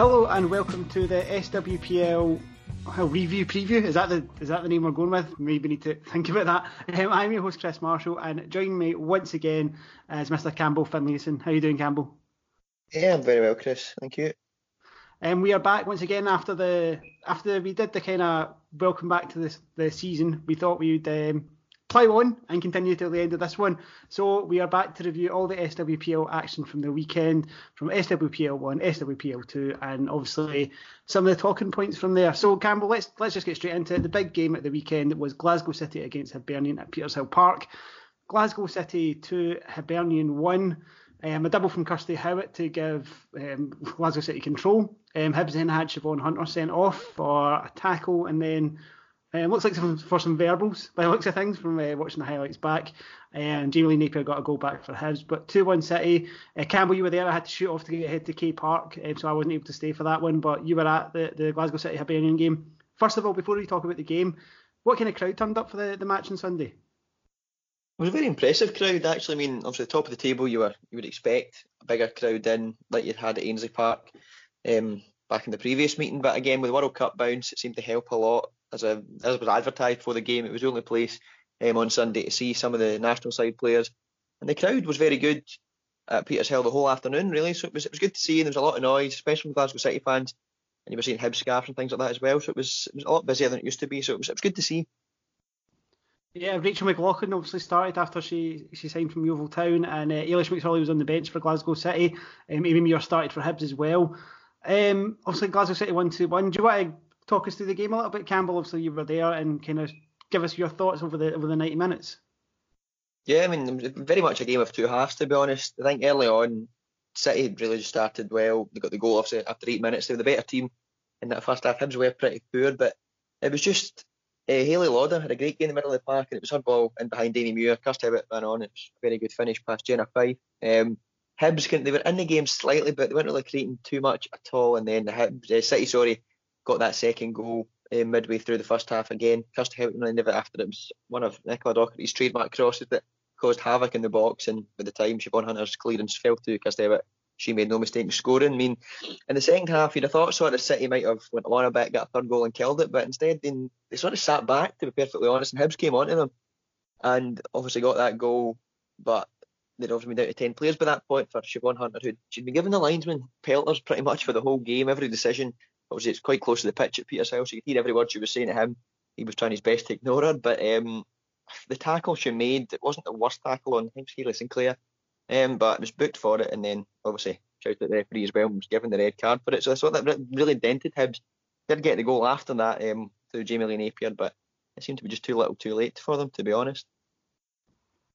Hello and welcome to the SWPL review preview. Is that the is that the name we're going with? Maybe we need to think about that. Um, I'm your host Chris Marshall, and joining me once again is Mr. Campbell Finlayson. How are you doing, Campbell? Yeah, I'm very well, Chris. Thank you. And um, we are back once again after the after we did the kind of welcome back to this the season. We thought we'd um, plough on and continue till the end of this one. So we are back to review all the SWPL action from the weekend, from SWPL one, SWPL two, and obviously some of the talking points from there. So Campbell, let's let's just get straight into it. The big game at the weekend was Glasgow City against Hibernian at Petershill Park. Glasgow City two, Hibernian one. Um, a double from Kirsty Howat to give um, Glasgow City control. Um, Hibs then had Siobhan Hunter sent off for a tackle and then um, looks like some, for some verbals by the looks of things from uh, watching the highlights back. And Jamie Lee Napier got a goal back for Hibs. But 2 1 City. Uh, Campbell, you were there. I had to shoot off to get ahead to K Park, um, so I wasn't able to stay for that one. But you were at the, the Glasgow City Hibernian game. First of all, before we talk about the game, what kind of crowd turned up for the, the match on Sunday? It was a very impressive crowd, actually. I mean, obviously, the top of the table, you were you would expect a bigger crowd in, like you had at Ainslie Park um, back in the previous meeting. But again, with World Cup bounce, it seemed to help a lot as a as was advertised for the game. It was the only place um, on Sunday to see some of the national side players, and the crowd was very good at Petershill the whole afternoon. Really, so it was it was good to see. And there was a lot of noise, especially from Glasgow City fans, and you were seeing Hibs scarves and things like that as well. So it was it was a lot busier than it used to be. So it was it was good to see. Yeah, Rachel McLaughlin obviously started after she she signed from Yeovil Town, and uh, McSorley was on the bench for Glasgow City. Um, Amy Muir started for Hibs as well. Um, obviously, Glasgow City 1 2 1. Do you want to talk us through the game a little bit, Campbell? Obviously, you were there and kind of give us your thoughts over the over the 90 minutes. Yeah, I mean, very much a game of two halves, to be honest. I think early on, City really just started well. They got the goal after, after eight minutes. They were the better team in that first half. Hibs were pretty poor, but it was just uh, Hayley Lauder had a great game in the middle of the park, and it was her ball in behind Amy Muir. Kirsty Howat ran on. It was a very good finish past Jenna Fife. Um, Hibs, they were in the game slightly, but they weren't really creating too much at all. And then the Hibs, uh, City, sorry, got that second goal uh, midway through the first half again. Kirsty Howat ended it after it was one of Nicola Docherty's trademark crosses that caused havoc in the box. And by the time Siobhan Hunter's clearance fell to Kirsty Howat, she made no mistake in scoring. I mean, in the second half, you'd have thought sort of City might have went on a bit, got a third goal and killed it, but instead they, they sort of sat back, to be perfectly honest, and Hibs came onto them and obviously got that goal. But they'd obviously been down to 10 players by that point for Siobhan Hunter, who she'd been given the linesman pelters pretty much for the whole game, every decision. Obviously, it's quite close to the pitch at Petershill, so you could hear every word she was saying to him. He was trying his best to ignore her, but um, the tackle she made, it wasn't the worst tackle on, think, Hayley Sinclair, um, but it was booked for it, and then obviously shouted at the referee as well and was given the red card for it. So I thought that really dented Hibs. Did get the goal after that um, through Jamie Lee Napier, but it seemed to be just too little too late for them, to be honest.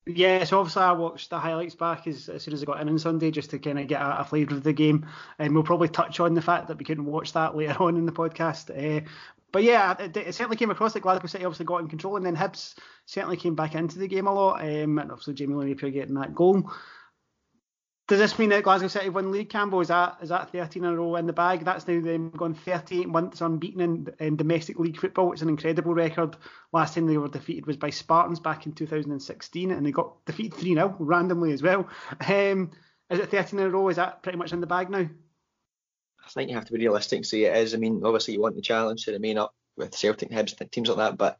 Yeah, so obviously I watched the highlights back as, as soon as I got in on Sunday just to kind of get a, a flavour of the game. And we'll probably touch on the fact that we couldn't watch that later on in the podcast. Uh, but yeah, it, it, certainly came across that Glasgow City obviously got in control, and then Hibs certainly came back into the game a lot. Um, and obviously Jamie Napier getting that goal. Does this mean that Glasgow City won league, Campbell? Is that is that 13 in a row in the bag? That's now them gone 38 months unbeaten in, in domestic league football. It's an incredible record. Last time they were defeated was by Spartans back in 2016, and they got defeated 3 0 randomly as well. Um, is it 13 in a row? Is that pretty much in the bag now? I think you have to be realistic and say it is. I mean, obviously you want the challenge to remain up with Celtic, Hibs, teams like that, but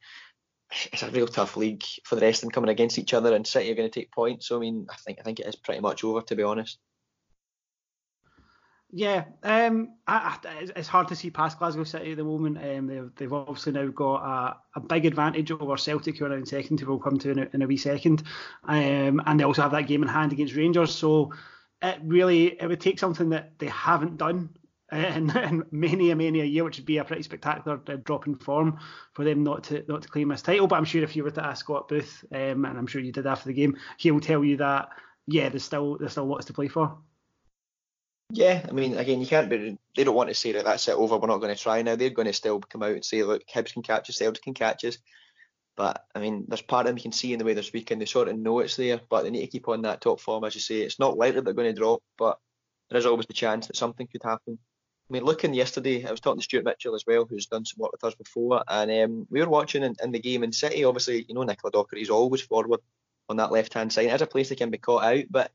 it's a real tough league for the rest of them coming against each other, and City are going to take points. So I mean, I think I think it is pretty much over to be honest. Yeah, um, I, it's hard to see past Glasgow City at the moment. Um, they've, they've obviously now got a, a, big advantage over Celtic, who are in second, who we'll come to in a, in a wee second. Um, and they also have that game in hand against Rangers. So it really it would take something that they haven't done many a many a year, which would be a pretty spectacular uh, drop in form for them not to not to claim this title. But I'm sure if you were to ask Scott Booth, um, and I'm sure you did after the game, he will tell you that yeah, there's still there's still lots to play for. Yeah, I mean, again, you can't be. They don't want to say that that's it over. We're not going to try now. They're going to still come out and say, look, Hibs can catch us, Celtic can catch us. But I mean, there's part of them you can see in the way they're speaking. They sort of know it's there, but they need to keep on that top form, as you say. It's not likely they're going to drop, but there is always the chance that something could happen. I mean, looking yesterday, I was talking to Stuart Mitchell as well, who's done some work with us before, and um, we were watching in, in, the game in City. Obviously, you know, Nicola Docherty's always forward on that left hand side. It is a place they can be caught out, but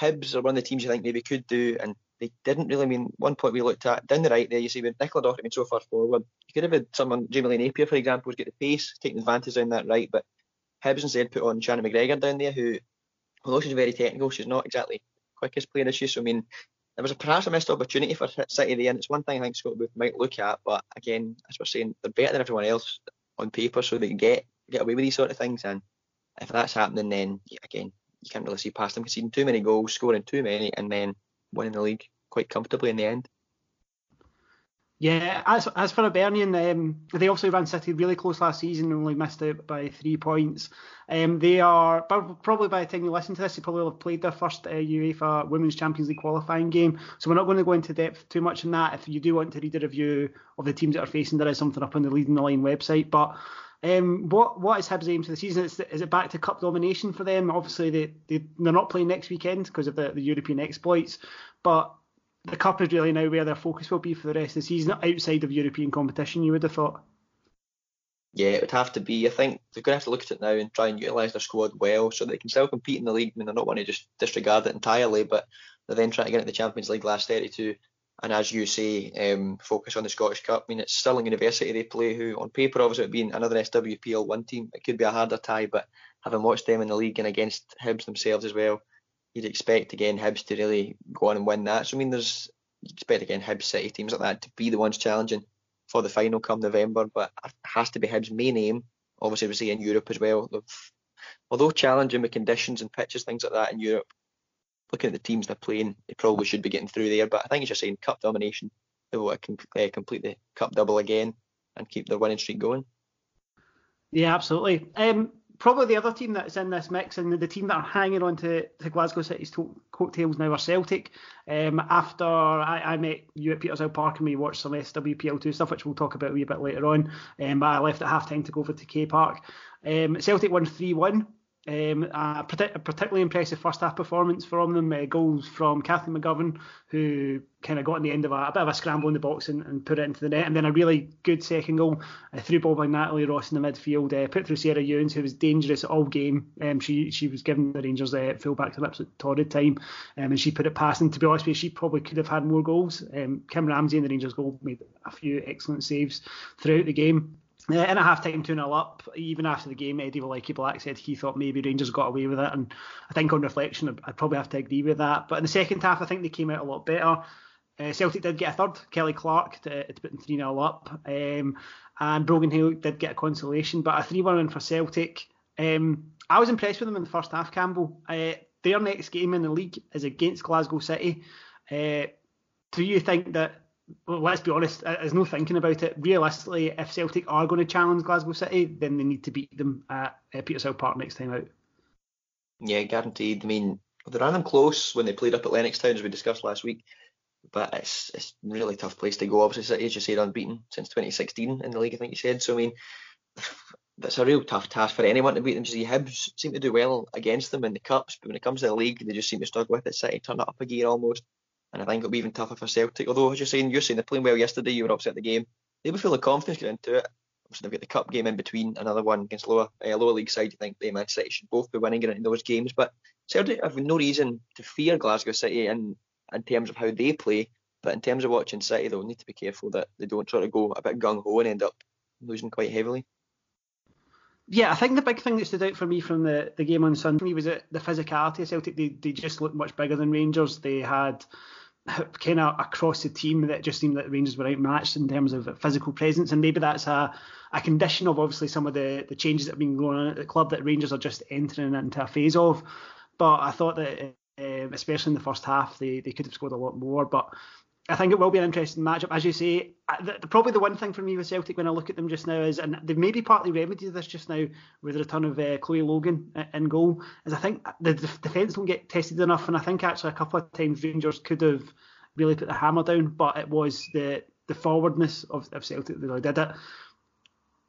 Hibs are one of the teams you think maybe could do and they didn't really mean one point we looked at down the right there. You see with Nicola Docherty being so far forward, you could have had someone Jamie Lee Napier, for example, who's got the pace, taking advantage down that right, but Hibs instead put on Shannon McGregor down there, who although she's very technical, she's not exactly quickest player, is she? So I mean, there was a, perhaps a missed opportunity for City there, and it's one thing I think Scott Booth might look at, but again, as we're saying, they're better than everyone else on paper, so they can get get away with these sort of things. And if that's happening, then again, you can't really see past them conceding too many goals, scoring too many, and then winning the league quite comfortably in the end. Yeah, as as for Hibernian, um, they also ran City really close last season and only missed out by three points. Um, they are probably by the time you listen to this, they probably will have played their first uh, UEFA Women's Champions League qualifying game. So we're not going to go into depth too much in that. If you do want to read a review of the teams that are facing, there is something up on the Leading the Line website. But um, what what is Hibs' aim for the season? Is, is it back to cup domination for them? Obviously, they, they they're not playing next weekend because of the, the European exploits, but the cup is really now where their focus will be for the rest of the season outside of European competition. You would have thought. Yeah, it would have to be. I think they're going to have to look at it now and try and utilise their squad well so they can still compete in the league. I mean, they're not want to just disregard it entirely, but they're then trying to get into the Champions League last 32. And as you say, um, focus on the Scottish Cup. I mean, it's Stirling University they play, who on paper obviously would be another SWPL one team. It could be a harder tie, but having watched them in the league and against Hibs themselves as well, you'd expect again Hibs to really go on and win that. So I mean, there's you expect again Hibs City teams like that to be the ones challenging for the final come November, but it has to be Hibs' main aim. Obviously, we see in Europe as well. although challenging with conditions and pitches, things like that in Europe, looking at the teams they're playing, they probably should be getting through there. But I think it's just saying cup domination. They will uh, complete the cup double again and keep their winning streak going. Yeah, absolutely. Um, probably the other team that's in this mix and the, team that are hanging on to, to Glasgow City's to- coattails now are Celtic. Um, after I, I, met you at Petershill Park and we watched some SWPL2 stuff, which we'll talk about a wee bit later on, um, but I left at half time to go over to K Park. Um, Celtic won 3 1. Um, a, a, particularly impressive first half performance from them. Uh, goals from Kathleen McGovern, who kind of got in the end of a, a, bit of a scramble in the box and, and, put it into the net, and then a really good second goal, a through ball by Natalie Ross in the midfield, uh, put through Sarah Ewens, who was dangerous all game. Um, she she was giving the Rangers uh, full back to lips at torrid time, um, and she put it past. And to be honest with you, she probably could have had more goals. Um, Kim Ramsey in the Rangers goal made a few excellent saves throughout the game. In a half time 2 0 up, even after the game, Eddie Wolecki Black said he thought maybe Rangers got away with it. And I think on reflection, I'd probably have to agree with that. But in the second half, I think they came out a lot better. Uh, Celtic did get a third, Kelly Clark, to, to put them 3 0 up. Um, and Brogan Hill did get a consolation, but a 3 1 win for Celtic. Um, I was impressed with them in the first half, Campbell. Uh, their next game in the league is against Glasgow City. Uh, do you think that well, let's be honest, there's no thinking about it. Realistically, if Celtic are going to challenge Glasgow City, then they need to beat them at uh, Petershill Park next time out. Yeah, guaranteed. I mean, they ran them close when they played up at Lennoxtown, as we discussed last week. But it's it's really tough place to go. Obviously, City, as you said, unbeaten since 2016 in the league, I think you said. So, I mean, that's a real tough task for anyone to beat them. See, Hibs seem to do well against them in the Cups, but when it comes to the league, they just seem to struggle with it. City turn it up a gear almost. And I think it'll be even tougher for Celtic. Although, as you're saying, you're saying they're playing well yesterday, you were upset the game. They'll be full of confidence going into it. Obviously, they've got the cup game in between, another one against lower uh, lower league side. You think they Man City should both be winning in those games. But Celtic have no reason to fear Glasgow City in, in terms of how they play. But in terms of watching City, they'll need to be careful that they don't sort of go a bit gung ho and end up losing quite heavily. Yeah, I think the big thing that stood out for me from the, the game on Sunday was the physicality of Celtic. They, they just looked much bigger than Rangers. They had kind of across the team that just seemed that Rangers were outmatched in terms of physical presence, and maybe that's a, a condition of obviously some of the, the changes that have been going on at the club that Rangers are just entering into a phase of. But I thought that, uh, especially in the first half, they, they could have scored a lot more. But I think it will be an interesting matchup. As you say, the, the, probably the one thing for me with Celtic when I look at them just now is, and they've maybe partly remedied this just now with the return of uh, Chloe Logan in goal, is I think the defence don't get tested enough, and I think actually a couple of times Rangers could have really put the hammer down, but it was the the forwardness of, of Celtic that really did it.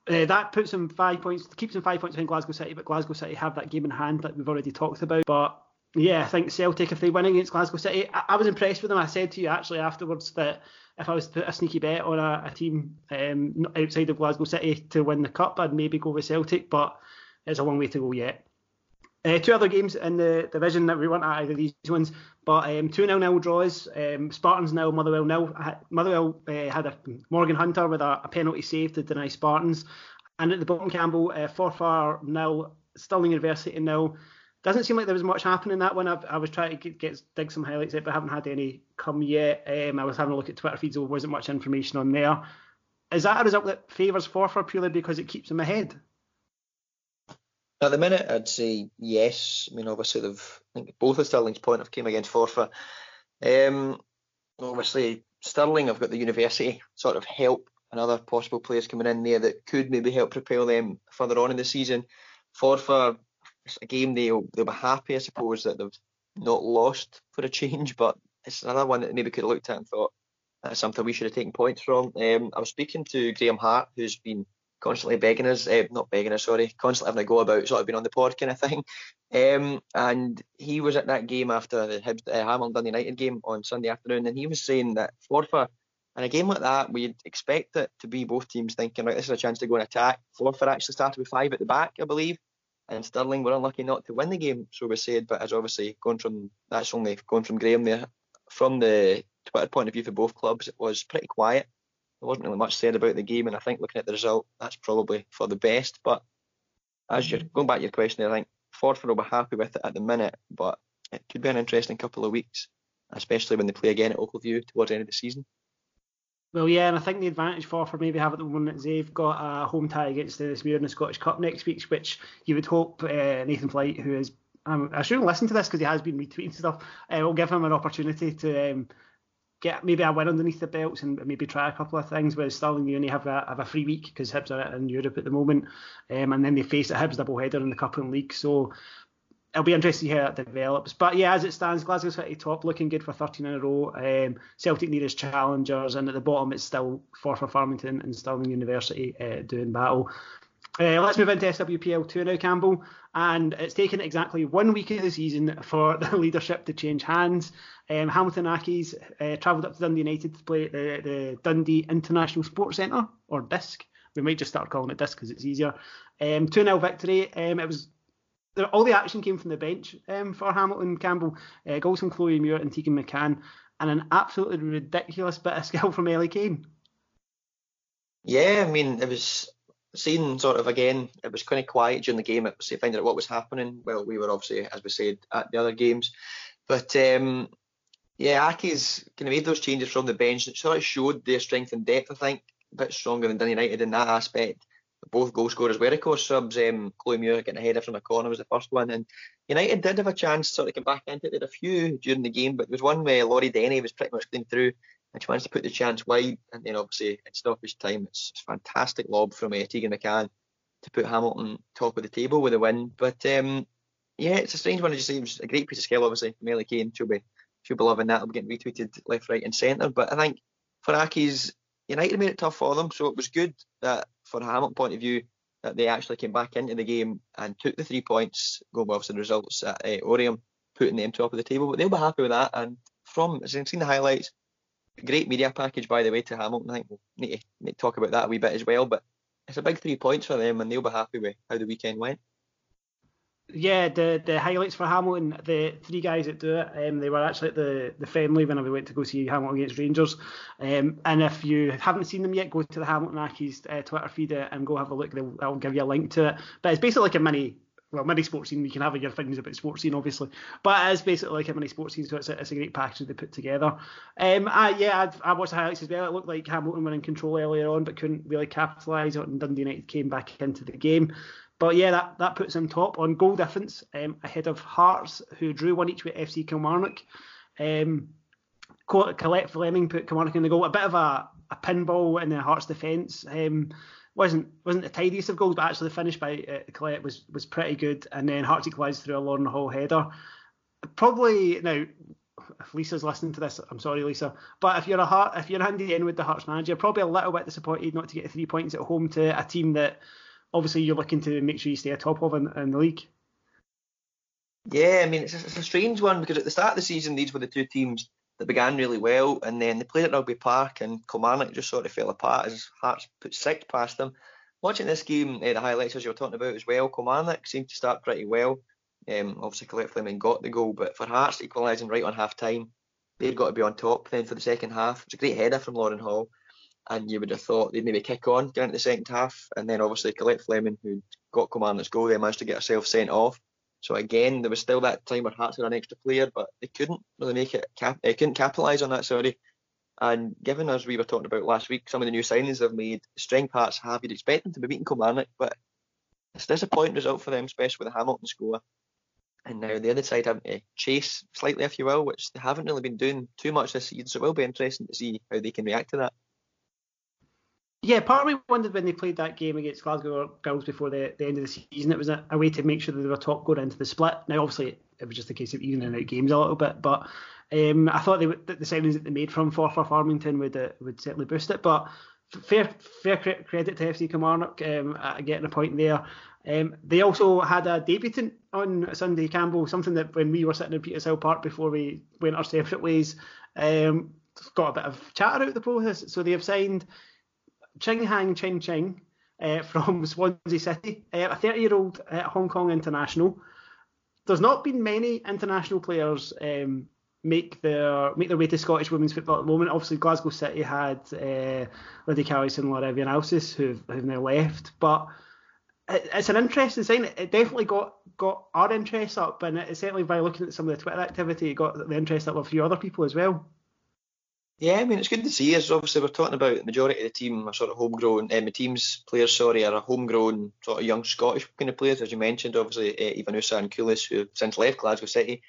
Uh, that puts them five points, keeps them five points behind Glasgow City, but Glasgow City have that game in hand that we've already talked about. But yeah, I think Celtic, if they win against Glasgow City, I, I, was impressed with them. I said to you actually afterwards that if I was to put a sneaky bet on a, a team um, outside of Glasgow City to win the cup, I'd maybe go with Celtic, but it's a long way to go yet. Uh, two other games in the division that we weren't at either these ones, but um, two nil nil draws. Um, Spartans nil, Motherwell nil. Motherwell uh, had a Morgan Hunter with a, a, penalty save to deny Spartans, and at the bottom Campbell uh, Forfar nil, Stirling University nil. Doesn't seem like there was much happening in that one. I've, i was trying to get, get, dig some highlights out, but I haven't had any come yet. Um, I was having a look at Twitter feeds, there wasn't much information on there. Is that a result that favours Forfar purely because it keeps them ahead? At the minute, I'd say yes. I mean, obviously, they've I think both of Stirling's point have came against Forfar. Um, obviously, Stirling have got the university sort of help and other possible players coming in there that could maybe help propel them further on in the season. Forfar, a game they'll they'll be happy, I suppose, that they've not lost for a change, but it's another one that maybe could have looked at and thought that's something we should have taken points from. Um, I was speaking to Graham Hart, who's been constantly begging us, uh, not begging us, sorry, constantly having a go about sort of being on the pod kind of thing. Um, and he was at that game after the Hibs, uh, Hamilton United game on Sunday afternoon, and he was saying that Forfar, in a game like that, we'd expect it to be both teams thinking, right, this is a chance to go and attack. Forfar actually started with five at the back, I believe, and Stirling were unlucky not to win the game, so we said, but as obviously going from, that's only going from Graham there, from the Twitter point of view for both clubs, it was pretty quiet there wasn't really much said about the game, and I think looking at the result, that's probably for the best. But as you're going back to your question, I think Forfar will be happy with it at the minute, but it could be an interesting couple of weeks, especially when they play again at Ochilview towards the end of the season. Well, yeah, and I think the advantage for for maybe have at the moment is they've got a home tie against Dennismuir in the Scottish Cup next week, which you would hope uh, Nathan Flight, who is um, I shouldn't listen to this because he has been retweeting stuff, uh, will give him an opportunity to um, get maybe a win underneath the belts and maybe try a couple of things. Whereas Stirling Uni have a have a free week because Hibs are in Europe at the moment, um, and then they face a Hibs double header in the Cup and League. So it'll be interesting to see how that develops. But yeah, as it stands, Glasgow City top looking good for 13 in a row. Um, Celtic nearest challengers, and at the bottom it's still Forfar Farmington and Stirling University uh, doing battle. Uh, let's move into SWPL 2 now, Campbell. And it's taken exactly one week of the season for the leadership to change hands. Um, Hamilton Accies uh, travelled up to Dundee United to play at the, the Dundee International Sports Centre, or DISC. We might just start calling it DISC because it's easier. Um, 2 0 victory. Um, it was all the action came from the bench um, for Hamilton Campbell. Uh, goals from Chloe Muir and Tegan McCann, and an absolutely ridiculous bit of skill from Ellie Kane. Yeah, I mean, it was seen sort of again, it was kind of quiet during the game. It was finding out what was happening. Well, we were obviously, as we said, at the other games, but um, yeah, Accies kind of made those changes from the bench. It sort of showed their strength and depth. I think a bit stronger than United in that aspect. Both goal scorers were, of course, subs. Um, Chloe Muir getting a header from the corner was the first one, and United did have a chance to sort of come back into it. They had a few during the game, but there was one where Laurie Denny was pretty much clean through and she managed to put the chance wide. And then obviously in stoppage time, it's, it's fantastic lob from uh, Tegan McCann to put Hamilton top of the table with a win. But um, yeah, it's a strange one. It was a great piece of skill, obviously. Ellie Kane, she'll be, she'll be loving that. It'll be getting retweeted left, right, and centre. But I think for Accies, United made it tough for them. So it was good that, for a Hamilton point of view, that they actually came back into the game and took the three points, going well for the results at uh, Oriam, putting them top of the table. But they'll be happy with that. And from, as you've seen the highlights, great media package, by the way, to Hamilton. I think we'll need to talk about that a wee bit as well. But it's a big three points for them, and they'll be happy with how the weekend went. Yeah, the the highlights for Hamilton, the three guys that do it, um, they were actually at the, the friendly when we went to go see Hamilton against Rangers. Um, and if you haven't seen them yet, go to the Hamilton Accies uh, Twitter feed and go have a look. I'll give you a link to it. But it's basically like a mini well, mini Sportscene. You can have your things about Sportscene, obviously, but it is basically like a mini Sportscene, so it's a, it's a great package they put together. Um, I, yeah, I, I watched the highlights as well. It looked like Hamilton were in control earlier on, but couldn't really capitalise on it, and Dundee United came back into the game. But yeah, that, that puts them top on goal difference um, ahead of Hearts, who drew one each with FC Kilmarnock. Um, Colette Fleming put Kilmarnock in the goal. A bit of a, a pinball in the Hearts defence. Um, wasn't wasn't the tidiest of goals, but actually the finish by uh, Colette was was pretty good. And then Hearts equalised through a Lauren Hall header. Probably now, if Lisa's listening to this, I'm sorry, Lisa, but if you're a Heart, if you're handy in with the Hearts manager, probably a little bit disappointed not to get three points at home to a team that obviously you're looking to make sure you stay atop of in, in the league. Yeah, I mean it's a, it's a strange one because at the start of the season these were the two teams that began really well, and then they played at Rugby Park, and Kilmarnock just sort of fell apart as Hearts put six past them. Watching this game, uh, the highlights as you were talking about as well, Kilmarnock seemed to start pretty well. Um, obviously, Colette Fleming got the goal, but for Hearts equalising right on half time, they'd got to be on top then for the second half. It's a great header from Lauren Hall, and you would have thought they'd maybe kick on, get into the second half, and then obviously Colette Fleming, who got Kilmarnock's goal, they managed to get herself sent off. So again, there was still that time where Hearts had an extra player, but they couldn't really make it. Cap- they couldn't capitalise on that. Sorry. And given as we were talking about last week, some of the new signings they've made, strength Hearts have, you'd expect them to be beating Kilmarnock, but it's a disappointing result for them, especially with the Hamilton score. And now the other side having to eh, chase slightly, if you will, which they haven't really been doing too much this season. So it will be interesting to see how they can react to that. Yeah, part of me wondered when they played that game against Glasgow Girls before the, the end of the season, it was a, a, way to make sure that they were top going into the split. Now, obviously, it was just a case of evening out games a little bit, but um, I thought they the signings that they made from Forfar Farmington would uh, would certainly boost it. But fair fair credit to FC Kilmarnock um, getting a point there. Um, they also had a debutant on Sunday, Campbell, something that when we were sitting in Petershill Park before we went our separate ways, um, got a bit of chatter out of the process. So they have signed Ching Hang Ching Ching uh, from Swansea City, uh, a 30 year old Hong Kong international. There's not been many international players um, make their make their way to Scottish women's football at the moment. Obviously, Glasgow City had uh, Lydia Callison and Laura Vianalsis, who have now left, but it's an interesting sign. It definitely got got our interest up, and it certainly by looking at some of the Twitter activity, it got the interest up of a few other people as well. Yeah, I mean it's good to see. As obviously we're talking about the majority of the team are sort of homegrown. Um, the team's players, sorry, are a homegrown sort of young Scottish kind of players, as you mentioned. Obviously, uh, Ivanusa and Koulis, who since left Glasgow City.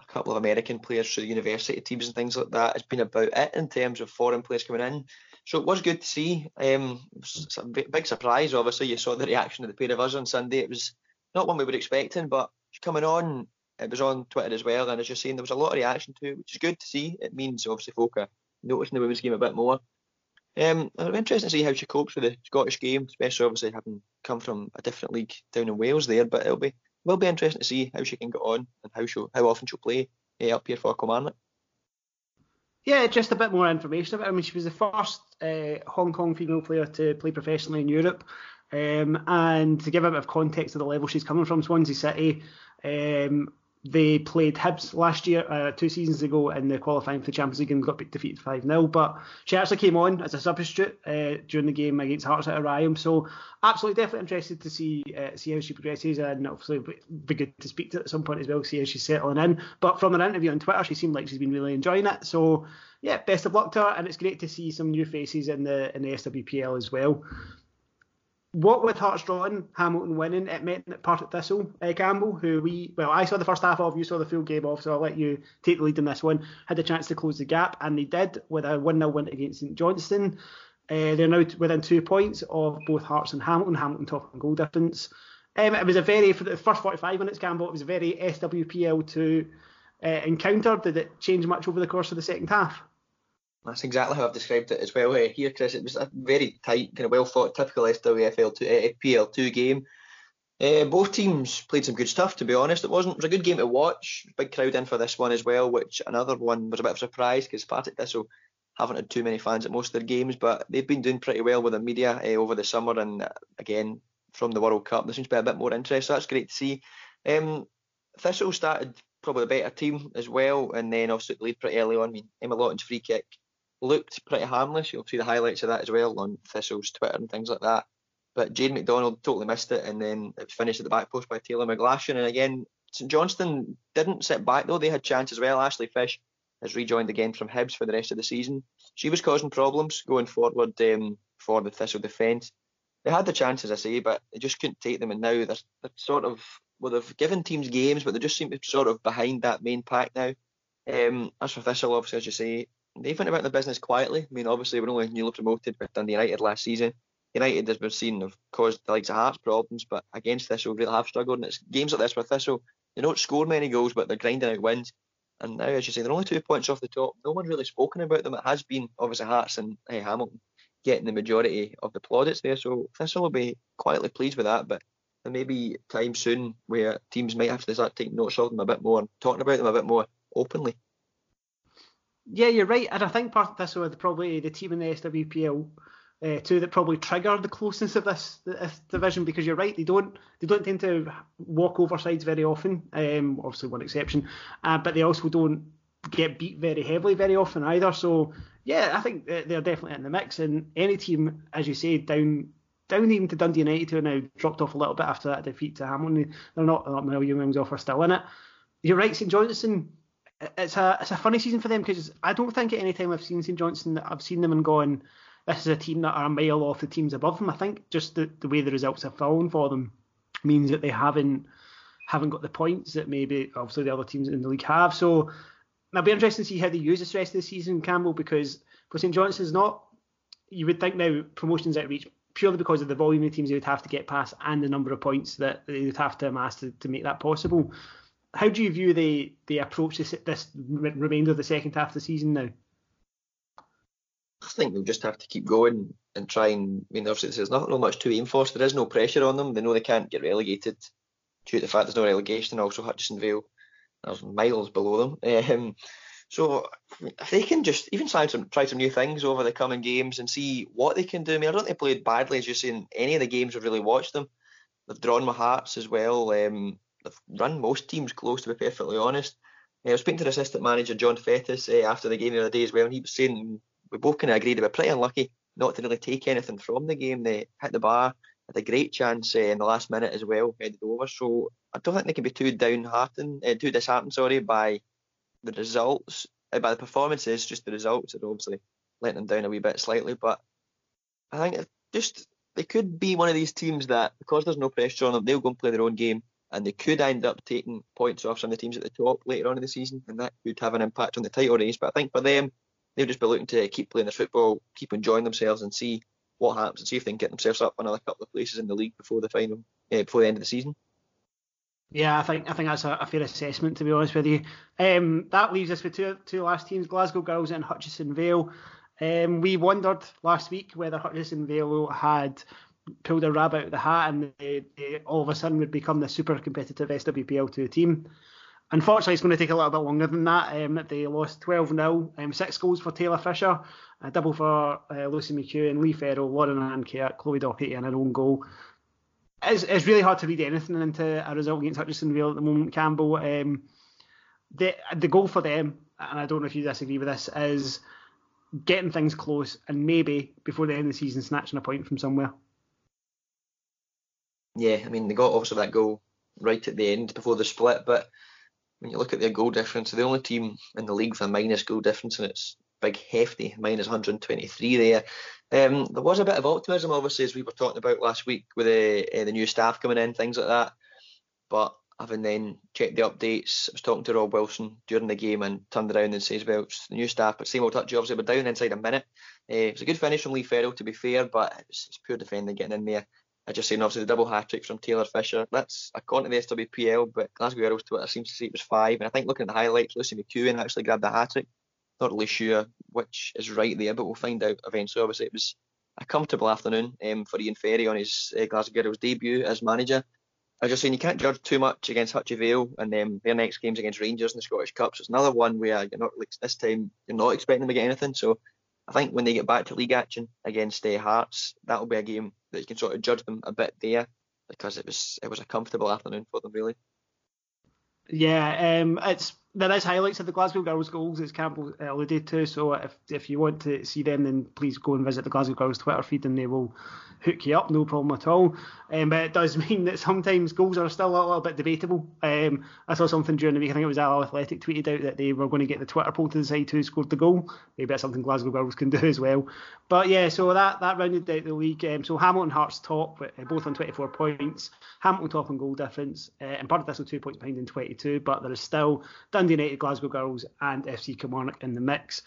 A couple of American players through the university teams and things like that. It's been about it in terms of foreign players coming in. So it was good to see. Um, it a big surprise, obviously. You saw the reaction of the pair of us on Sunday. It was not one we were expecting, but coming on, it was on Twitter as well. And as you're saying, there was a lot of reaction to it, which is good to see. It means obviously folk are noticing the women's game a bit more. Um, it'll be interesting to see how she copes with the Scottish game, especially obviously having come from a different league down in Wales there. But it'll be will be interesting to see how she can get on and how she how often she'll play uh, up here for Kilmarnock. Yeah, just a bit more information about. It. I mean, she was the first uh, Hong Kong female player to play professionally in Europe. Um, and to give a bit of context to the level she's coming from, Swansea City um, they played Hibs last year, uh, two seasons ago, in the qualifying for the Champions League and got defeated 5 0. But she actually came on as a substitute uh, during the game against Hearts at Oriam. So, absolutely, definitely interested to see uh, see how she progresses. And obviously, be good to speak to at some point as well, see how she's settling in. But from her interview on Twitter, she seemed like she's been really enjoying it. So, yeah, best of luck to her. And it's great to see some new faces in the in the SWPL as well what with Hearts drawing, Hamilton winning, it meant that Partick Thistle, uh, Campbell, who we, well, I saw the first half of, you saw the full game of, so I'll let you take the lead in this one, had the chance to close the gap, and they did with a 1 0 win against St Johnstone. Uh, they're now within two points of both Hearts and Hamilton, Hamilton top in goal difference. Um, it was a very, for the first 45 minutes, Campbell, it was a very SWPL2 uh, encounter. Did it change much over the course of the second half? That's exactly how I've described it as well uh, here, Chris. It was a very tight, kind of well fought, typical SWFL two, uh, PL2 game. Uh, both teams played some good stuff, to be honest. It wasn't. It was a good game to watch. Big crowd in for this one as well, which another one was a bit of a surprise because Partick Thistle haven't had too many fans at most of their games, but they've been doing pretty well with the media uh, over the summer and uh, again from the World Cup. There seems to be a bit more interest, so that's great to see. Um, Thistle started probably a better team as well, and then obviously lead pretty early on. I mean, Emma Lawton's free kick looked pretty harmless. You'll see the highlights of that as well on Thistle's Twitter and things like that. But Jade McDonald totally missed it, and then it was finished at the back post by Taylor McGlashan. And again, St Johnstone didn't sit back though; they had chance as well. Ashley Fish has rejoined again from Hibs for the rest of the season. She was causing problems going forward um, for the Thistle defence. They had the chances, I say, but they just couldn't take them. And now they're, they're sort of well, they've given teams games, but they just seem to be sort of behind that main pack now. Um, as for Thistle, obviously, as you say, they went about the business quietly. I mean, obviously, we're only newly promoted with Dundee United last season. United, as we've seen, have caused the likes of Hearts problems, but against Thistle, really have struggled. And it's games like this with Thistle, they don't score many goals, but they're grinding out wins. And now, as you say, they're only two points off the top. No one's really spoken about them. It has been, obviously, Hearts and hey, Hamilton getting the majority of the plaudits there. So Thistle will be quietly pleased with that. But there may be time soon where teams might have to start taking notes of them a bit more and talking about them a bit more openly. Yeah, you're right, and I think part of this was probably the team in the SWPL uh, two that probably trigger the closeness of this, this, division because you're right they don't they don't tend to walk over sides very often um, obviously one exception uh, but they also don't get beat very heavily very often either. So yeah I think they're definitely in the mix and any team as you say down down even to Dundee United who now dropped off a little bit after that defeat to Hamilton they're not not a million wings off are still in it. You're right St Johnstone it's a it's a funny season for them because I don't think at any time I've seen St Johnstone that I've seen them and gone this is a team that are a mile off the teams above them. I think just the, the way the results have fallen for them means that they haven't haven't got the points that maybe obviously the other teams in the league have. So it'll be interesting to see how they use this rest of the season, Campbell, because for St Johnstone's not you would think now promotions out reach purely because of the volume of teams they would have to get past and the number of points that they would have to amass to, to make that possible. How do you view the the approach this, this remainder of the second half of the season now? I think they'll just have to keep going and try and. I mean, obviously, there's not, not much to aim for. So there is no pressure on them. They know they can't get relegated due to the fact there's no relegation. Also, Hutchison Vale, there's miles below them. Um, so if they can just even try some try some new things over the coming games and see what they can do. I mean, I don't think they played badly as you see in any of the games I've really watched them. They've drawn my hearts as well. Um, they've run most teams close, to be perfectly honest. Uh, I was speaking to the assistant manager John Fettis uh, after the game the other day as well, and he was saying we both kind of agreed they were pretty unlucky not to really take anything from the game. They hit the bar, had a great chance uh, in the last minute as well, headed over. So I don't think they can be too downhearted, uh, too disheartened, sorry, by the results, uh, by the performances. Just the results are obviously letting them down a wee bit slightly. But I think just they could be one of these teams that because there's no pressure on them, they'll go and play their own game. And they could end up taking points off some of the teams at the top later on in the season, and that could have an impact on the title race. But I think for them, they'll just be looking to keep playing their football, keep enjoying themselves, and see what happens, and see if they can get themselves up another couple of places in the league before the final, uh, before the end of the season. Yeah, I think I think that's a, a fair assessment to be honest with you. Um, that leaves us with two two last teams, Glasgow Girls and Hutchison Vale. Um, we wondered last week whether Hutchison Vale had pulled a rabbit out of the hat and they, they all of a sudden would become the super competitive SWPL two team. Unfortunately, it's going to take a little bit longer than that. Um, they lost 12 0, um, six goals for Taylor Fisher, a double for uh, Lucy McHugh, Lee Farrell, Lauren Ankert, Chloe Doherty, and her own goal. It's, it's really hard to read anything into a result against Hutchison Vale at the moment, Campbell. Um, the, the goal for them, and I don't know if you disagree with this, is getting things close and maybe before the end of the season snatching a point from somewhere. Yeah, I mean, they got obviously that goal right at the end before the split, but when you look at their goal difference, they're the only team in the league with a minus goal difference, and it's big hefty minus 123 there. Um, there was a bit of optimism, obviously, as we were talking about last week with the uh, the new staff coming in, things like that. But having then checked the updates, I was talking to Rob Wilson during the game and turned around and says, "Well, it's the new staff, but same old touch. Obviously, we're down inside a minute. Uh, it was a good finish from Lee Farrell, to be fair, but it's, it's pure defending getting in there. I just saying obviously the double hat trick from Taylor Fisher. That's according to the SWPL, but Glasgow Girls Twitter seems to say it was five. And I think looking at the highlights, Lucy McEwen actually grabbed the hat trick. Not really sure which is right there, but we'll find out eventually. Obviously, it was a comfortable afternoon um, for Ian Ferry on his uh, Glasgow Girls debut as manager. I was just saying you can't judge too much against Hutchie Vale and um, their next games against Rangers in the Scottish Cup. So it's another one where you're not like this time you're not expecting them to get anything. So I think when they get back to league action against uh, Hearts, that'll be a game that you can sort of judge them a bit there because it was it was a comfortable afternoon for them really. Yeah, um, it's there is highlights of the Glasgow Girls goals as Campbell alluded to. So if if you want to see them, then please go and visit the Glasgow Girls Twitter feed, and they will hook you up, no problem at all. Um, but it does mean that sometimes goals are still a little bit debatable. Um, I saw something during the week, I think it was Al Athletic tweeted out that they were going to get the Twitter poll to decide who scored the goal. Maybe that's something Glasgow Girls can do as well. But yeah, so that, that rounded out the league. Um, so Hamilton Hearts top, uh, both on 24 points. Hamilton top on goal difference, uh, and part of this was two points behind in 22, but there is still Dundee United, Glasgow Girls, and FC Kilmarnock in the mix.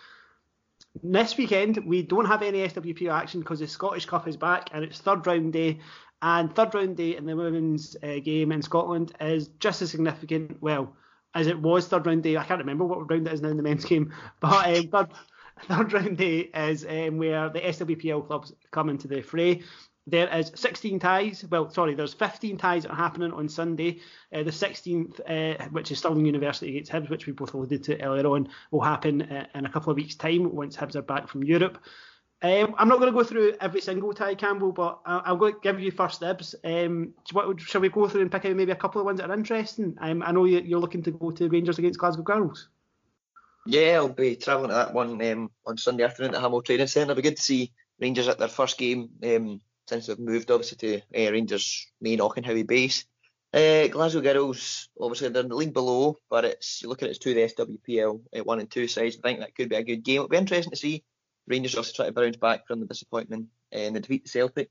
This weekend, we don't have any SWP action because the Scottish Cup is back and it's third round day. And third round day in the women's uh, game in Scotland is just as significant, well, as it was third round day. I can't remember what round it is now in the men's game, but um, third, third round day is um, where the SWPL clubs come into the fray. There is 16 ties. Well, sorry, there's 15 ties that are happening on Sunday. Uh, the 16th, uh, which is Stirling University against Hibs, which we both alluded to earlier on, will happen uh, in a couple of weeks' time once Hibs are back from Europe. Um, I'm not going to go through every single tie, Campbell, but I'll, going to give you first dibs. Um, what, shall we go through and pick out maybe a couple of ones that are interesting? Um, I know you're looking to go to Rangers against Glasgow Girls. Yeah, I'll be travelling to that one um, on Sunday afternoon at Hummel Training Centre. It'll be good to see Rangers at their first game um, since they've moved, obviously, to uh, Rangers' main Auchenhowie base. Uh, Glasgow Girls, obviously, they're in the league below, but it's you look at it's two the SWPL uh, one and two sides. I think that could be a good game. It'll be interesting to see Rangers also try to bounce back from the disappointment and the defeat to Celtic.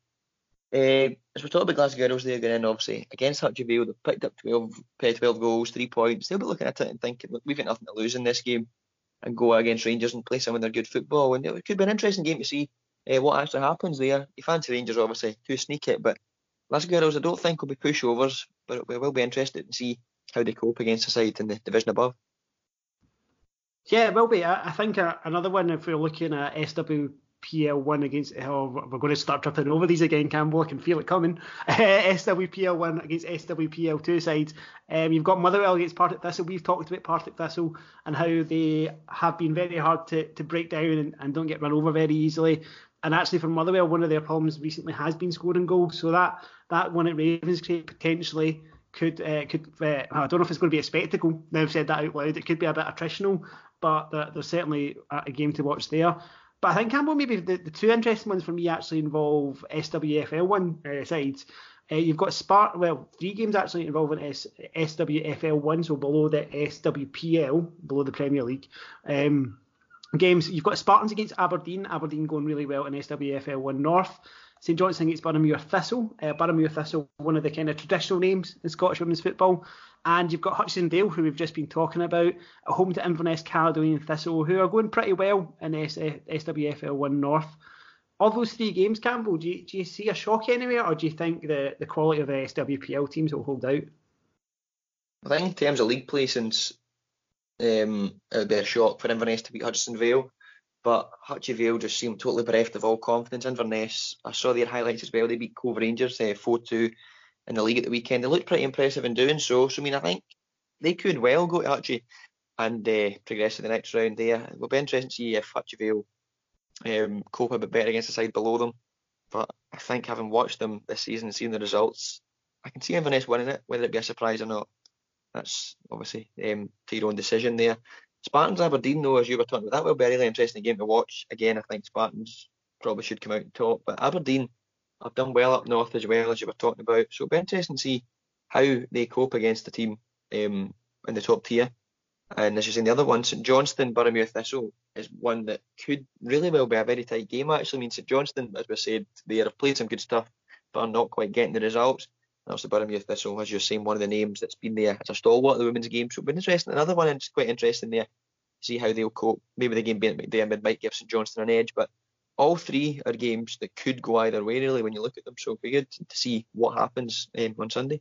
Uh, as we're talking about Glasgow Girls, they're going in obviously against Hutchie they've picked up 12, 12 goals, three points. They'll be looking at it and thinking, look, we've got nothing to lose in this game and go against Rangers and play some of their good football. And it could be an interesting game to see uh, what actually happens there. You fancy Rangers, obviously, too sneaky, but Glasgow Girls, I don't think will be pushovers, but we will be interested to see how they cope against the side in the division above. Yeah, it will be. I, I think uh, another one, if we're looking at SWPL one against, oh, we're going to start tripping over these again, Campbell. I can feel it coming. SWPL one against SWPL two sides. Um, you've got Motherwell against Partick Thistle. We've talked about Partick Thistle and how they have been very hard to, to break down and, and don't get run over very easily. And actually, for Motherwell, one of their problems recently has been scoring goals. So that that one at Ravenscraig potentially could uh, could uh, I don't know if it's going to be a spectacle. Now I've said that out loud, it could be a bit attritional, but there's certainly a game to watch there. But I think Campbell maybe the, the two interesting ones for me actually involve SWFL one uh, sides. Uh, you've got Spart well three games actually involving S, SWFL one, so below the SWPL, below the Premier League. Um, games you've got Spartans against Aberdeen, Aberdeen going really well in SWFL one North. St Johnstone against Boroughmuir Thistle. Uh, Boroughmuir Thistle, one of the kind of traditional names in Scottish women's football. And you've got Hutchison Vale, who we've just been talking about, home to Inverness Caledonian Thistle, who are going pretty well in SWFL 1 North. Of those three games, Campbell, do you, do you see a shock anywhere, or do you think the, the quality of the SWPL teams will hold out? I think in terms of league placings, um, it would be a shock for Inverness to beat Hutchison Vale. But Hutchie Vale just seemed totally bereft of all confidence. Inverness, I saw their highlights as well. They beat Cove Rangers uh, 4 uh, 2 in the league at the weekend. They looked pretty impressive in doing so. So, I mean, I think they could well go to Hutchie and uh, progress to the next round there. It will be interesting to see if Hutchie Vale um, cope a bit better against the side below them. But I think having watched them this season and seen the results, I can see Inverness winning it, whether it be a surprise or not. That's obviously um, to your own decision there. Spartans Aberdeen, though, as you were talking about, that will be a really interesting game to watch. Again, I think Spartans probably should come out and top, but Aberdeen have done well up north as well, as you were talking about. So it'll be interesting to see how they cope against the team um, in the top tier. And as you say, the other one, St Johnstone, Boroughmuir Thistle, is one that could really well be a very tight game, actually. I mean, St Johnstone, as we said, they have played some good stuff, but are not quite getting the results. That's the Boroughmuir Thistle, as you're saying, one of the names that's been there as a stalwart of the women's game. So it'll be interesting. Another one it's quite interesting there. See how they'll cope. Maybe the game being at McDiarmid might give St Johnstone an edge, but all three are games that could go either way really when you look at them. So it'll be good to see what happens um, on Sunday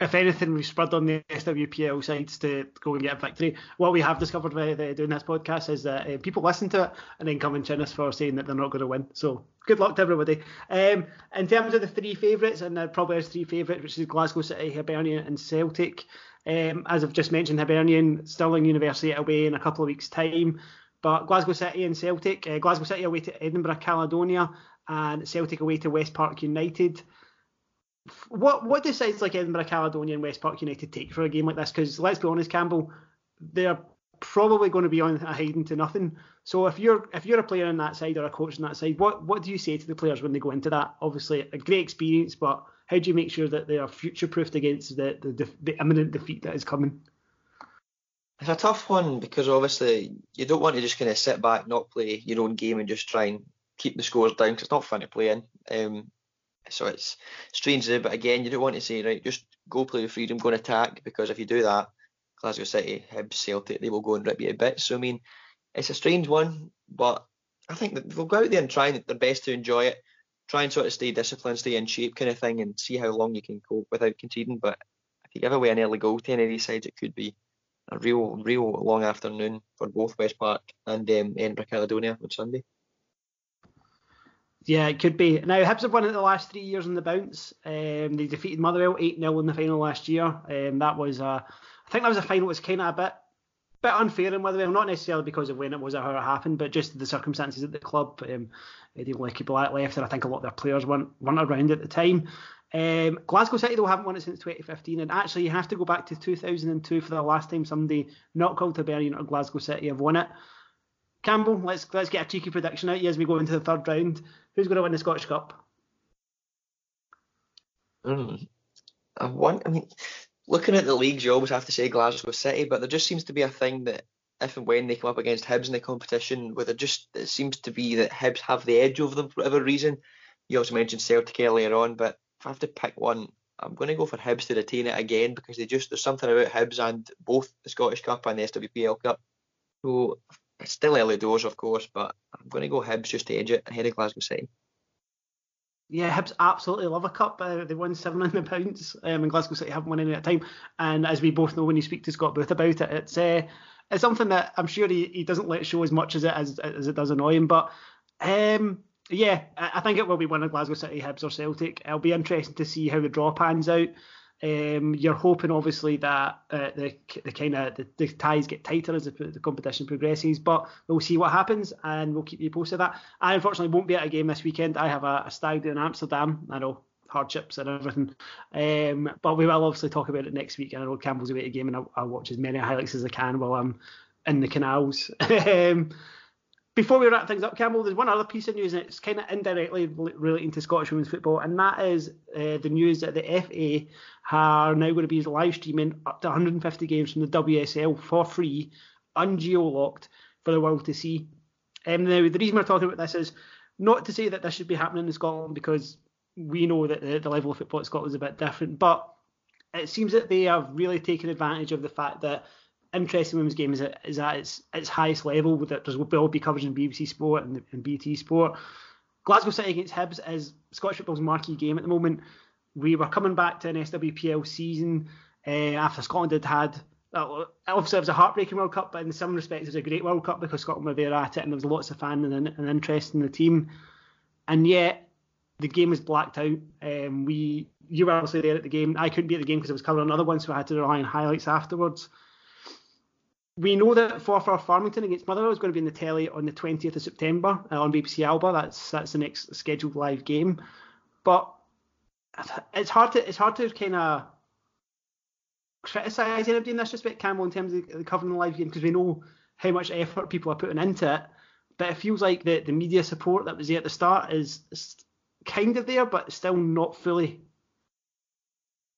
if anything, we've spurred on the SWPL sides to go and get a victory. What we have discovered by doing this podcast is that uh, people listen to it and then come and chin us for saying that they're not going to win. So good luck to everybody. Um, in terms of the three favourites, and there probably is three favourites, which is Glasgow City, Hibernian, and Celtic. Um, as I've just mentioned, Hibernian, Stirling University away in a couple of weeks' time. But Glasgow City and Celtic, uh, Glasgow City away to Edinburgh Caledonia, and Celtic away to West Park United what what do sides like Edinburgh Caledonia and West Park United take for a game like this? Because let's be honest, Campbell, they're probably going to be on a hiding to nothing. So if you're if you're a player on that side or a coach on that side, what what do you say to the players when they go into that? Obviously, a great experience, but how do you make sure that they are future proofed against the, the the imminent defeat that is coming? It's a tough one because obviously you don't want to just kind of sit back, not play your own game, and just try and keep the scores down because it's not fun to play in. Um, so it's strange, there, but again, you don't want to say right, just go play with freedom, go and attack, because if you do that, Glasgow City, Hibs, Celtic, they will go and rip you a bit. So I mean, it's a strange one, but I think that they'll go out there and try their best to enjoy it, try and sort of stay disciplined, stay in shape, kind of thing, and see how long you can cope without conceding. But if you give away an early goal to any of these sides, it could be a real, real long afternoon for both West Park and um, Edinburgh Caledonia on Sunday. Yeah, it could be. Now, Hibs have won it the last three years on the bounce. Um, they defeated Motherwell 8 0 in the final last year. Um, that was, a, I think that was a final that was kind of a bit bit unfair in Motherwell, not necessarily because of when it was or how it happened, but just the circumstances at the club. Um, Eddie Wolecki Black left, and I think a lot of their players weren't, weren't around at the time. Um, Glasgow City, though, haven't won it since 2015, and actually, you have to go back to 2002 for the last time somebody not called Hibernian or Glasgow City have won it. Campbell, let's let's get a cheeky prediction out here as we go into the third round. Who's going to win the Scottish Cup? Mm. I want. I mean, looking at the leagues, you always have to say Glasgow City, but there just seems to be a thing that if and when they come up against Hibs in the competition, where there just it seems to be that Hibs have the edge over them for whatever reason. You also mentioned Celtic earlier on, but if I have to pick one, I'm going to go for Hibs to retain it again because they just there's something about Hibs and both the Scottish Cup and the SWPL Cup. So it's still early doors, of course, but I'm going to go Hibs just to edge it ahead of Glasgow City. Yeah, Hibs absolutely love a cup. Uh, they won seven hundred pounds, um, and Glasgow City haven't won any at a time. And as we both know, when you speak to Scott Booth about it, it's uh, it's something that I'm sure he, he doesn't let show as much as it as, as it does annoy him. But um, yeah, I think it will be one of Glasgow City, Hibs or Celtic. It'll be interesting to see how the draw pans out. Um, you're hoping obviously that uh, the the kind of the, the, ties get tighter as the, the, competition progresses, but we'll see what happens and we'll keep you posted. That I unfortunately won't be at a game this weekend. I have a, a stag do in Amsterdam. I know hardships and everything, um, but we will obviously talk about it next week. And I know Campbell's away a game, and I'll, I'll watch as many highlights as I can while I'm in the canals. um, before we wrap things up, Campbell, there's one other piece of news, and it's kind of indirectly relating to Scottish women's football, and that is uh, the news that the FA are now going to be live streaming up to 150 games from the WSL for free, ungeo-locked for the world to see. Um, now, the reason we're talking about this is not to say that this should be happening in Scotland because we know that the, the level of football in Scotland is a bit different, but it seems that they have really taken advantage of the fact that interest in women's game is, is at its, its highest level. With it, there will be coverage in BBC Sport and, and BT Sport. Glasgow City against Hibs is Scottish football's marquee game at the moment. We were coming back to an SWPL season uh, after Scotland had had. Uh, obviously, it was a heartbreaking World Cup, but in some respects, it was a great World Cup because Scotland were there at it and there was lots of fan and, and interest in the team. And yet, the game was blacked out. Um, we, you were obviously there at the game. I couldn't be at the game because I was covering another one, so I had to rely on highlights afterwards we know that Forfar Farmington against Motherwell is going to be in the telly on the 20th of September uh, on BBC Alba. That's that's the next scheduled live game. But it's hard to it's hard to kind of criticise anybody in this respect, Campbell, in terms of covering the live game because we know how much effort people are putting into it. But it feels like the, the media support that was there at the start is, is kind of there, but still not fully.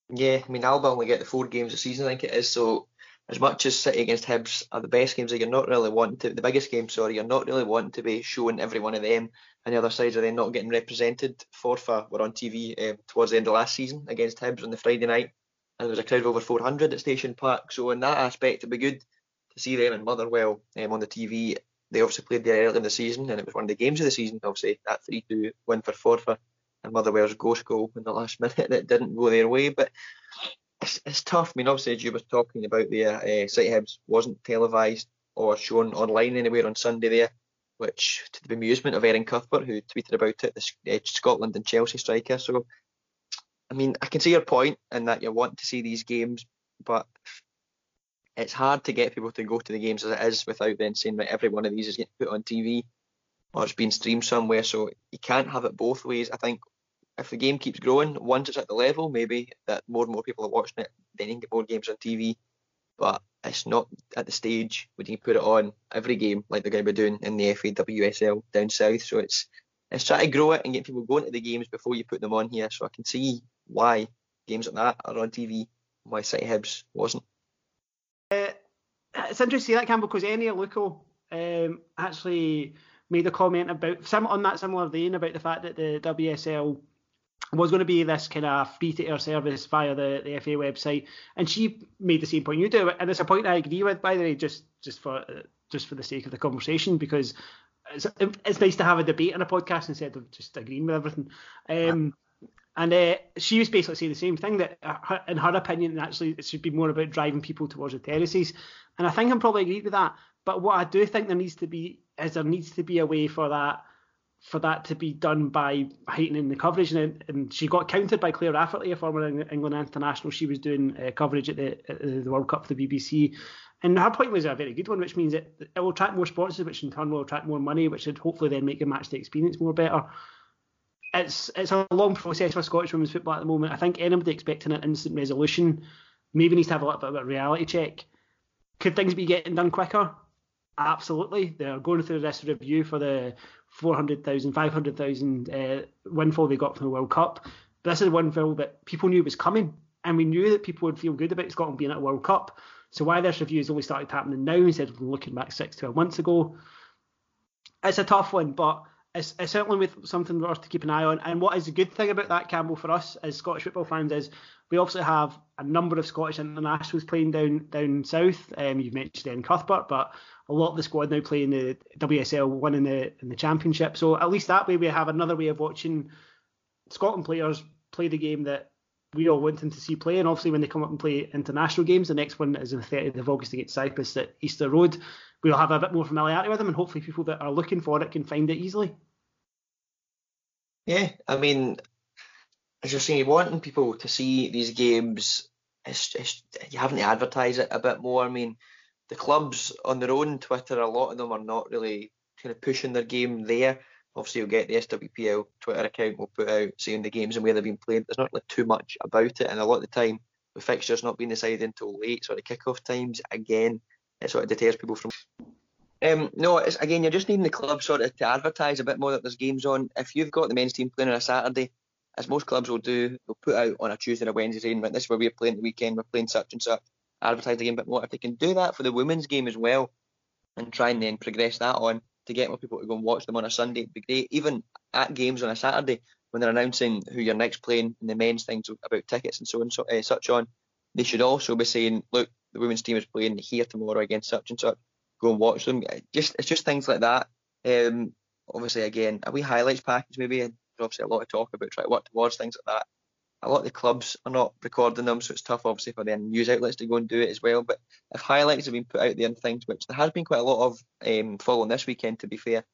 Yeah, I mean Alba only get the four games a season, I think it is. So as much as City against Hibs are the best games that you're not really wanting to, the biggest game, sorry, you're not really wanting to be showing every one of them, and the other sides are then not getting represented. Forfar were on TV um, towards the end of last season against Hibs on the Friday night, and there was a crowd of over 400 at Station Park. So in that aspect, it'd be good to see them and Motherwell um, on the TV. They obviously played there early in the season, and it was one of the games of the season. Obviously, that 3-2 win for Forfar and Motherwell's ghost goal in the last minute that didn't go their way, but it's, it's tough. I mean, obviously, as you were talking about there, uh, City Hibs wasn't televised or shown online anywhere on Sunday there, which to the amusement of Erin Cuthbert, who tweeted about it, the uh, Scotland and Chelsea striker. So, I mean, I can see your point in that you want to see these games, but it's hard to get people to go to the games as it is without then saying that every one of these is getting put on TV or it's being streamed somewhere. So you can't have it both ways. I think if the game keeps growing, once it's at the level, maybe that more and more people are watching it, then you can get more games on TV. But it's not at the stage where you can put it on every game like they're going to be doing in the FAWSL down south. So it's it's trying to grow it and get people going to the games before you put them on here. So I can see why games like that are on TV, why City Hibs wasn't. Uh, it's interesting that Campbell because Eni Aluko um, actually made a comment about some on that similar vein about the fact that the WSL was going to be this kind of free to air service via the, the FA website, and she made the same point you do, and it's a point I agree with, by the way, just just for just for the sake of the conversation, because it's, it's nice to have a debate on a podcast instead of just agreeing with everything. Um, and uh, she was basically saying the same thing that, uh, in her opinion, actually it should be more about driving people towards the terraces, and I think I'm probably agreed with that. But what I do think there needs to be is there needs to be a way for that for that to be done by heightening the coverage. And, and she got countered by Claire Rafferty, a former England international. She was doing uh, coverage at the, at the, World Cup for the BBC. And her point was a very good one, which means it, it will attract more sponsors, which in turn will attract more money, which should hopefully then make the match day experience more better. It's it's a long process for Scottish women's football at the moment. I think anybody expecting an instant resolution maybe needs to have a little bit of a reality check. Could things be getting done quicker? Absolutely. They're going through the review for the 400,000, 500,000 uh, windfall they got from the World Cup. But this is one windfall that people knew was coming, and we knew that people would feel good about Scotland being at a World Cup. So why this review has only started happening now instead of looking back six, 12 months ago? It's a tough one, but it's, it's certainly with something for us to keep an eye on. And what is a good thing about that, Campbell, for us as Scottish football fans is we obviously have a number of Scottish internationals playing down down south. Um, you've mentioned Dan Cuthbert, but a lot of the squad now playing the WSL one in the in the championship. So at least that way we have another way of watching Scotland players play the game that we all want them to see play. And obviously when they come up and play international games, the next one is on the 30th of August against Cyprus at Easter Road. We'll have a bit more familiarity with them, and hopefully people that are looking for it can find it easily. Yeah, I mean, as you're saying, wanting people to see these games, it's, it's, you having to advertise it a bit more. I mean, the clubs on their own Twitter, a lot of them are not really kind of pushing their game there. Obviously, you'll get the SWPL Twitter account will put out saying the games and where they've been played. There's not really too much about it, and a lot of the time, the fixtures not being decided until late, sort of kick-off times, again, it sort of deters people from. Um, no, it's again, you're just needing the club sort of to advertise a bit more that there's games on. If you've got the men's team playing on a Saturday, as most clubs will do, they'll put out on a Tuesday or a Wednesday saying, right, this is where we're playing the weekend, we're playing such and such, advertise the game a bit more. If they can do that for the women's game as well and try and then progress that on to get more people to go and watch them on a Sunday, it'd be great. Even at games on a Saturday, when they're announcing who you're next playing and the men's things about tickets and so and so, uh, such on, they should also be saying, look, the women's team is playing here tomorrow against such and such. Go and watch them. Just it's just things like that. Um, obviously, again, a wee highlights package maybe, and obviously a lot of talk about trying to work towards things like that. A lot of the clubs are not recording them, so it's tough, obviously, for the news outlets to go and do it as well. But if highlights have been put out there and things, which there has been quite a lot of um, following this weekend, to be fair,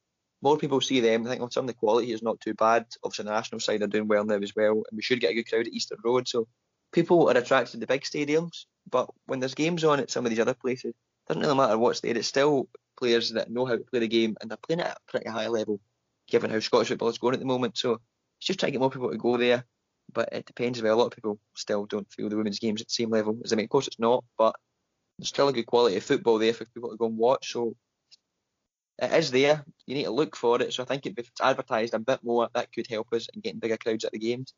more people see them. I think well, some of the quality is not too bad. Obviously, the national side are doing well now as well, and we should get a good crowd at Easter Road. So people are attracted to the big stadiums, but when there's games on at some of these other places, doesn't really matter what's there. It's still players that know how to play the game and they're playing it at a pretty high level, given how Scottish football is going at the moment. So it's just trying to get more people to go there. But it depends well. A lot of people still don't feel the women's games at the same level as I mean. Of course, it's not, but there's still a good quality of football there for people to go and watch. So it is there. You need to look for it. So I think if it's advertised a bit more, that could help us in getting bigger crowds at the games.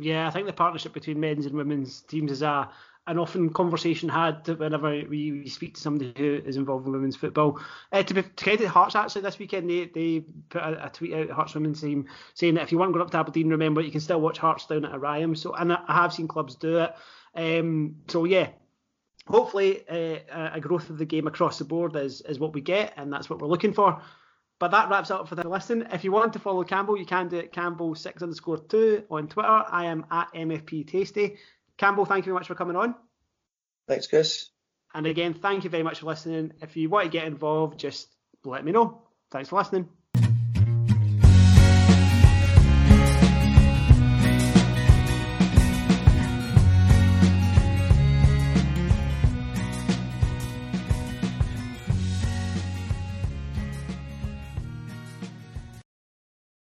Yeah, I think the partnership between men's and women's teams is a an often conversation had whenever we, we speak to somebody who is involved in women's football. Uh, to, be, to credit Hearts, actually, this weekend they, they put a, a tweet out, Hearts women's team, saying that if you want to go up to Aberdeen, remember you can still watch Hearts down at Oriam. So, and I have seen clubs do it. Um, so yeah, hopefully uh, a growth of the game across the board is is what we get, and that's what we're looking for. But that wraps up for the listen. If you want to follow Campbell, you can do it Campbell6 underscore 2 on Twitter. I am at MFP Tasty. Campbell, thank you very much for coming on. Thanks, Chris. And again, thank you very much for listening. If you want to get involved, just let me know. Thanks for listening.